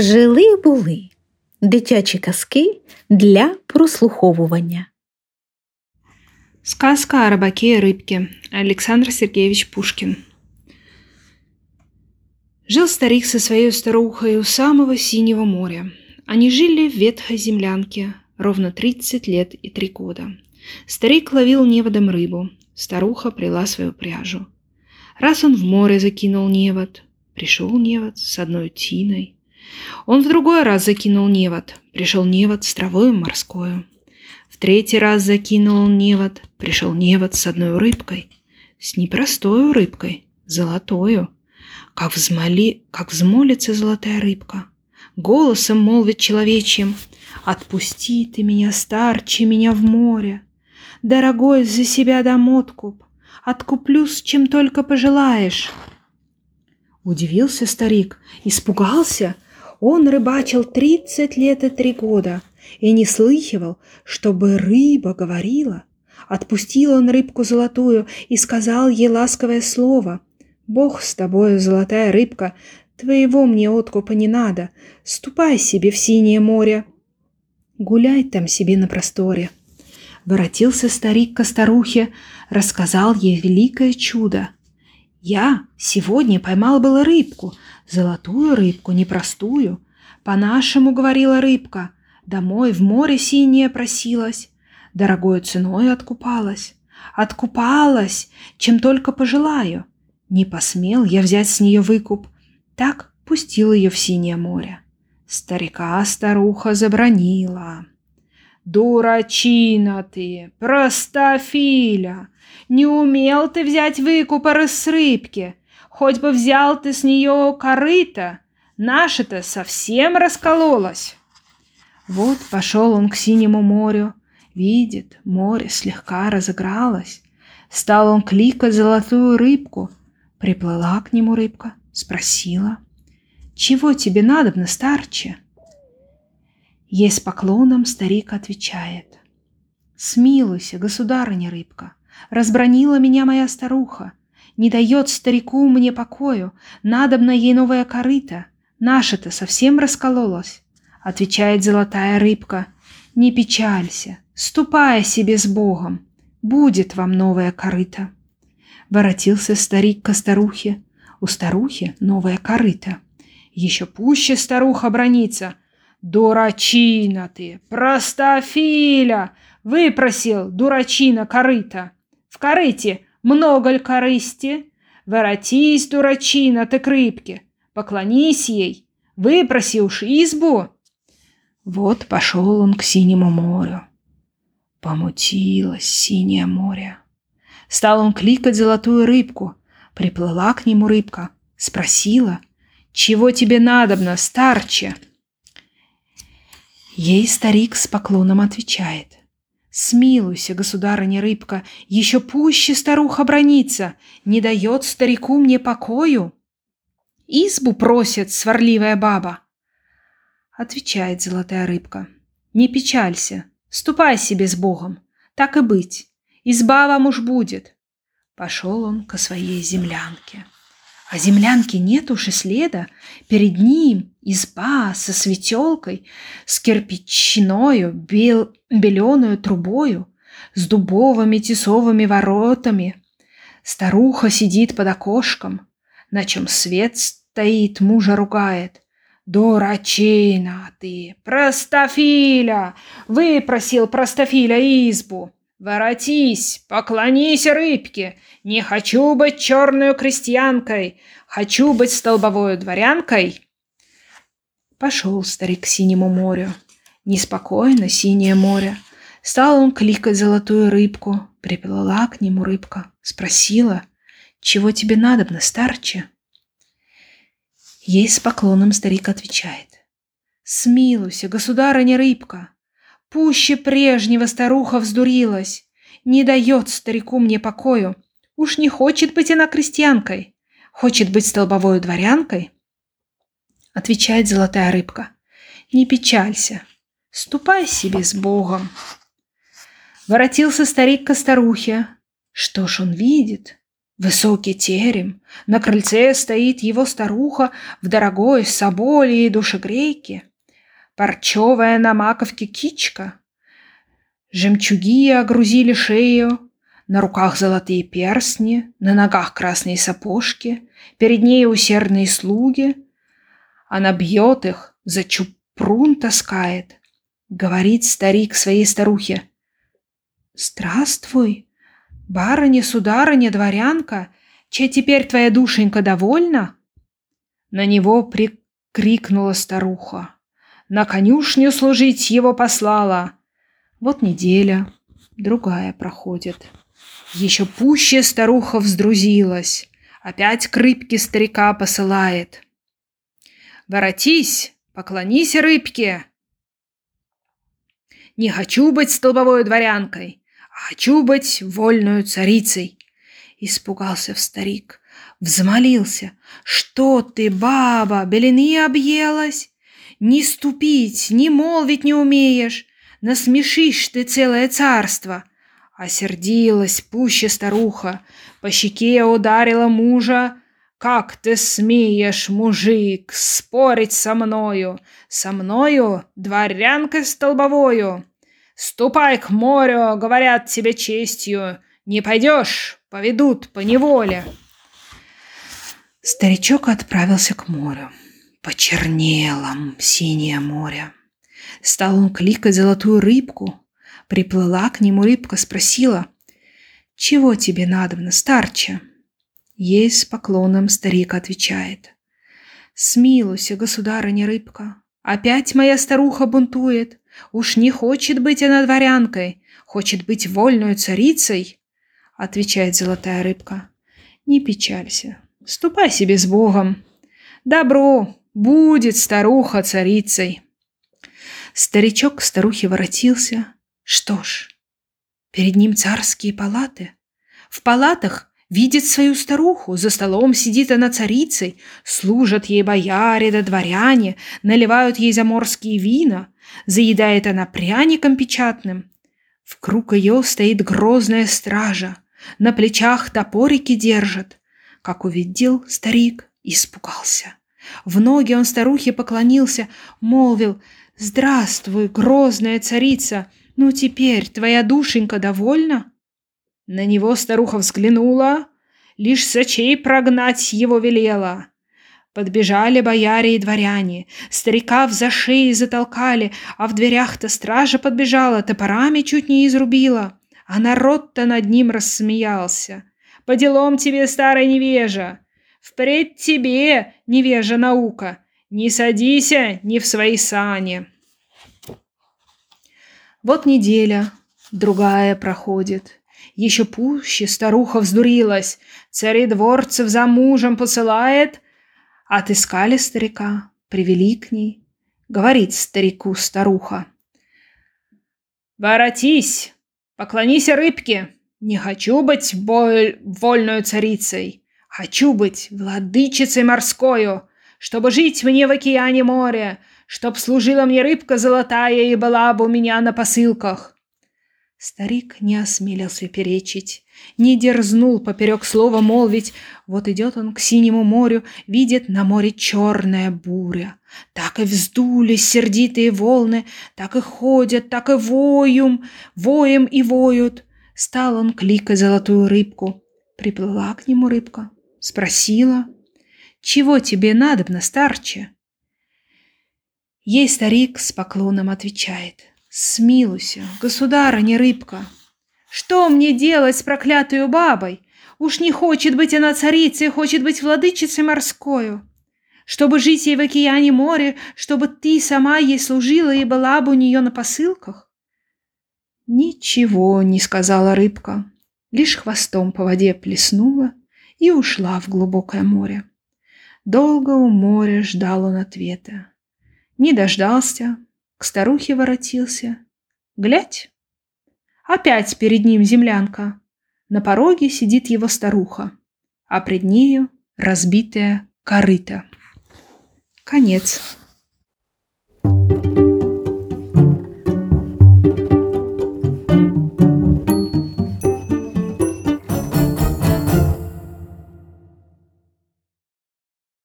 Жили були дитячі казки для прослуховування. Сказка о рыбаке и рыбке. Александр Сергеевич Пушкин. Жил старик со своей старухой у самого синего моря. Они жили в ветхой землянке ровно 30 лет и 3 года. Старик ловил неводом рыбу, старуха прила свою пряжу. Раз он в море закинул невод, пришел невод с одной тиной. Он в другой раз закинул невод, пришел невод с травой морскою. В третий раз закинул невод, пришел невод с одной рыбкой, с непростой рыбкой, золотою. Как, взмоли, как взмолится золотая рыбка, голосом молвит человечьим, «Отпусти ты меня, старче, меня в море, дорогой, за себя дам откуп, откуплюсь, чем только пожелаешь». Удивился старик, испугался. Он рыбачил тридцать лет и три года и не слыхивал, чтобы рыба говорила. Отпустил он рыбку золотую и сказал ей ласковое слово. «Бог с тобою, золотая рыбка, твоего мне откупа не надо. Ступай себе в синее море. Гуляй там себе на просторе». Воротился старик ко старухе, рассказал ей великое чудо. Я сегодня поймал было рыбку, золотую рыбку, непростую. По-нашему, говорила рыбка, домой в море синее просилась, дорогой ценой откупалась. Откупалась, чем только пожелаю. Не посмел я взять с нее выкуп, так пустил ее в синее море. Старика старуха забронила. «Дурачина ты, простофиля! Не умел ты взять выкупа с рыбки, хоть бы взял ты с нее корыто, наше-то совсем раскололось!» Вот пошел он к синему морю, видит, море слегка разыгралось. Стал он кликать золотую рыбку. Приплыла к нему рыбка, спросила, «Чего тебе надобно, старче?» Ей с поклоном старик отвечает. «Смилуйся, государыня рыбка, разбронила меня моя старуха, не дает старику мне покою, надобно ей новая корыта, наша-то совсем раскололась». Отвечает золотая рыбка, «Не печалься, ступай себе с Богом, будет вам новая корыта». Воротился старик ко старухе, у старухи новая корыта. Еще пуще старуха бронится – «Дурачина ты! Простофиля!» — выпросил дурачина корыта. «В корыте много ль корысти? Воротись, дурачина, ты к поклонись ей, выпроси уж избу!» Вот пошел он к синему морю. Помутилось синее море. Стал он кликать золотую рыбку. Приплыла к нему рыбка, спросила, «Чего тебе надобно, старче?» Ей старик с поклоном отвечает. «Смилуйся, государыня рыбка, еще пуще старуха бронится, не дает старику мне покою». «Избу просит сварливая баба». Отвечает золотая рыбка. «Не печалься, ступай себе с Богом, так и быть, изба вам уж будет». Пошел он ко своей землянке. А землянки нет уж и следа. Перед ним изба со светелкой, с кирпичною бел... беленую трубою, с дубовыми тесовыми воротами. Старуха сидит под окошком, на чем свет стоит, мужа ругает. «Дурачина ты, простофиля!» — выпросил простофиля избу. «Воротись, поклонись рыбке! Не хочу быть черную крестьянкой, хочу быть столбовой дворянкой!» Пошел старик к синему морю. Неспокойно синее море. Стал он кликать золотую рыбку. Приплыла к нему рыбка. Спросила, «Чего тебе надобно, старче?» Ей с поклоном старик отвечает. «Смилуйся, государыня рыбка, Пуще прежнего старуха вздурилась. Не дает старику мне покою. Уж не хочет быть она крестьянкой. Хочет быть столбовой дворянкой. Отвечает золотая рыбка. Не печалься. Ступай себе с Богом. Воротился старик ко старухе. Что ж он видит? Высокий терем, на крыльце стоит его старуха в дорогой соболе и душегрейке, парчевая на маковке кичка. Жемчуги огрузили шею, на руках золотые перстни, на ногах красные сапожки, перед ней усердные слуги. Она бьет их, за чупрун таскает. Говорит старик своей старухе. «Здравствуй, барыня, сударыня, дворянка, че теперь твоя душенька довольна?» На него прикрикнула старуха. На конюшню служить его послала. Вот неделя, другая проходит. Еще пуще старуха вздрузилась. Опять к рыбке старика посылает. «Воротись, поклонись рыбке!» Не хочу быть столбовой дворянкой, а хочу быть вольную царицей. Испугался в старик, взмолился. Что ты, баба, белины объелась? Ни ступить, ни молвить не умеешь. Насмешишь ты целое царство. Осердилась пуще старуха, по щеке ударила мужа. Как ты смеешь, мужик, спорить со мною, со мною, дворянкой столбовою? Ступай к морю, говорят тебе честью. Не пойдешь, поведут по неволе. Старичок отправился к морю. Почернело синее море. Стал он кликать золотую рыбку. Приплыла к нему рыбка, спросила, «Чего тебе надобно, старче?» Ей с поклоном старик отвечает, «Смилуйся, государыня рыбка, опять моя старуха бунтует. Уж не хочет быть она дворянкой, хочет быть вольной царицей, отвечает золотая рыбка. Не печалься, ступай себе с Богом. Добро, будет старуха царицей. Старичок к старухе воротился. Что ж, перед ним царские палаты. В палатах видит свою старуху, за столом сидит она царицей, служат ей бояре да дворяне, наливают ей заморские вина, Заедает она пряником печатным. В круг ее стоит грозная стража, на плечах топорики держит. Как увидел старик, испугался. В ноги он старухе поклонился, молвил «Здравствуй, грозная царица! Ну теперь твоя душенька довольна?» На него старуха взглянула, лишь сочей прогнать его велела. Подбежали бояре и дворяне, старикав за шеи затолкали, а в дверях-то стража подбежала, топорами чуть не изрубила. А народ-то над ним рассмеялся. «По делам тебе, старая невежа! Впредь тебе, невежа наука! Не садися ни в свои сани!» Вот неделя, другая проходит. Еще пуще старуха вздурилась. Царедворцев за мужем посылает — Отыскали старика, привели к ней. Говорит старику старуха. «Воротись, поклонись рыбке. Не хочу быть боль... вольной царицей. Хочу быть владычицей морскою, чтобы жить мне в океане море, чтоб служила мне рыбка золотая и была бы у меня на посылках». Старик не осмелился перечить, не дерзнул поперек слова молвить. Вот идет он к синему морю, видит на море черная буря. Так и вздулись сердитые волны, так и ходят, так и воем, воем и воют. Стал он кликать золотую рыбку. Приплыла к нему рыбка, спросила, «Чего тебе надобно, старче?» Ей старик с поклоном отвечает, Смилуйся, государыня рыбка. Что мне делать с проклятую бабой? Уж не хочет быть она царицей, хочет быть владычицей морскою. Чтобы жить ей в океане море, чтобы ты сама ей служила и была бы у нее на посылках? Ничего не сказала рыбка, лишь хвостом по воде плеснула и ушла в глубокое море. Долго у моря ждал он ответа. Не дождался, к старухе воротился. Глядь! Опять перед ним землянка. На пороге сидит его старуха, а пред нею разбитая корыта. Конец. thank you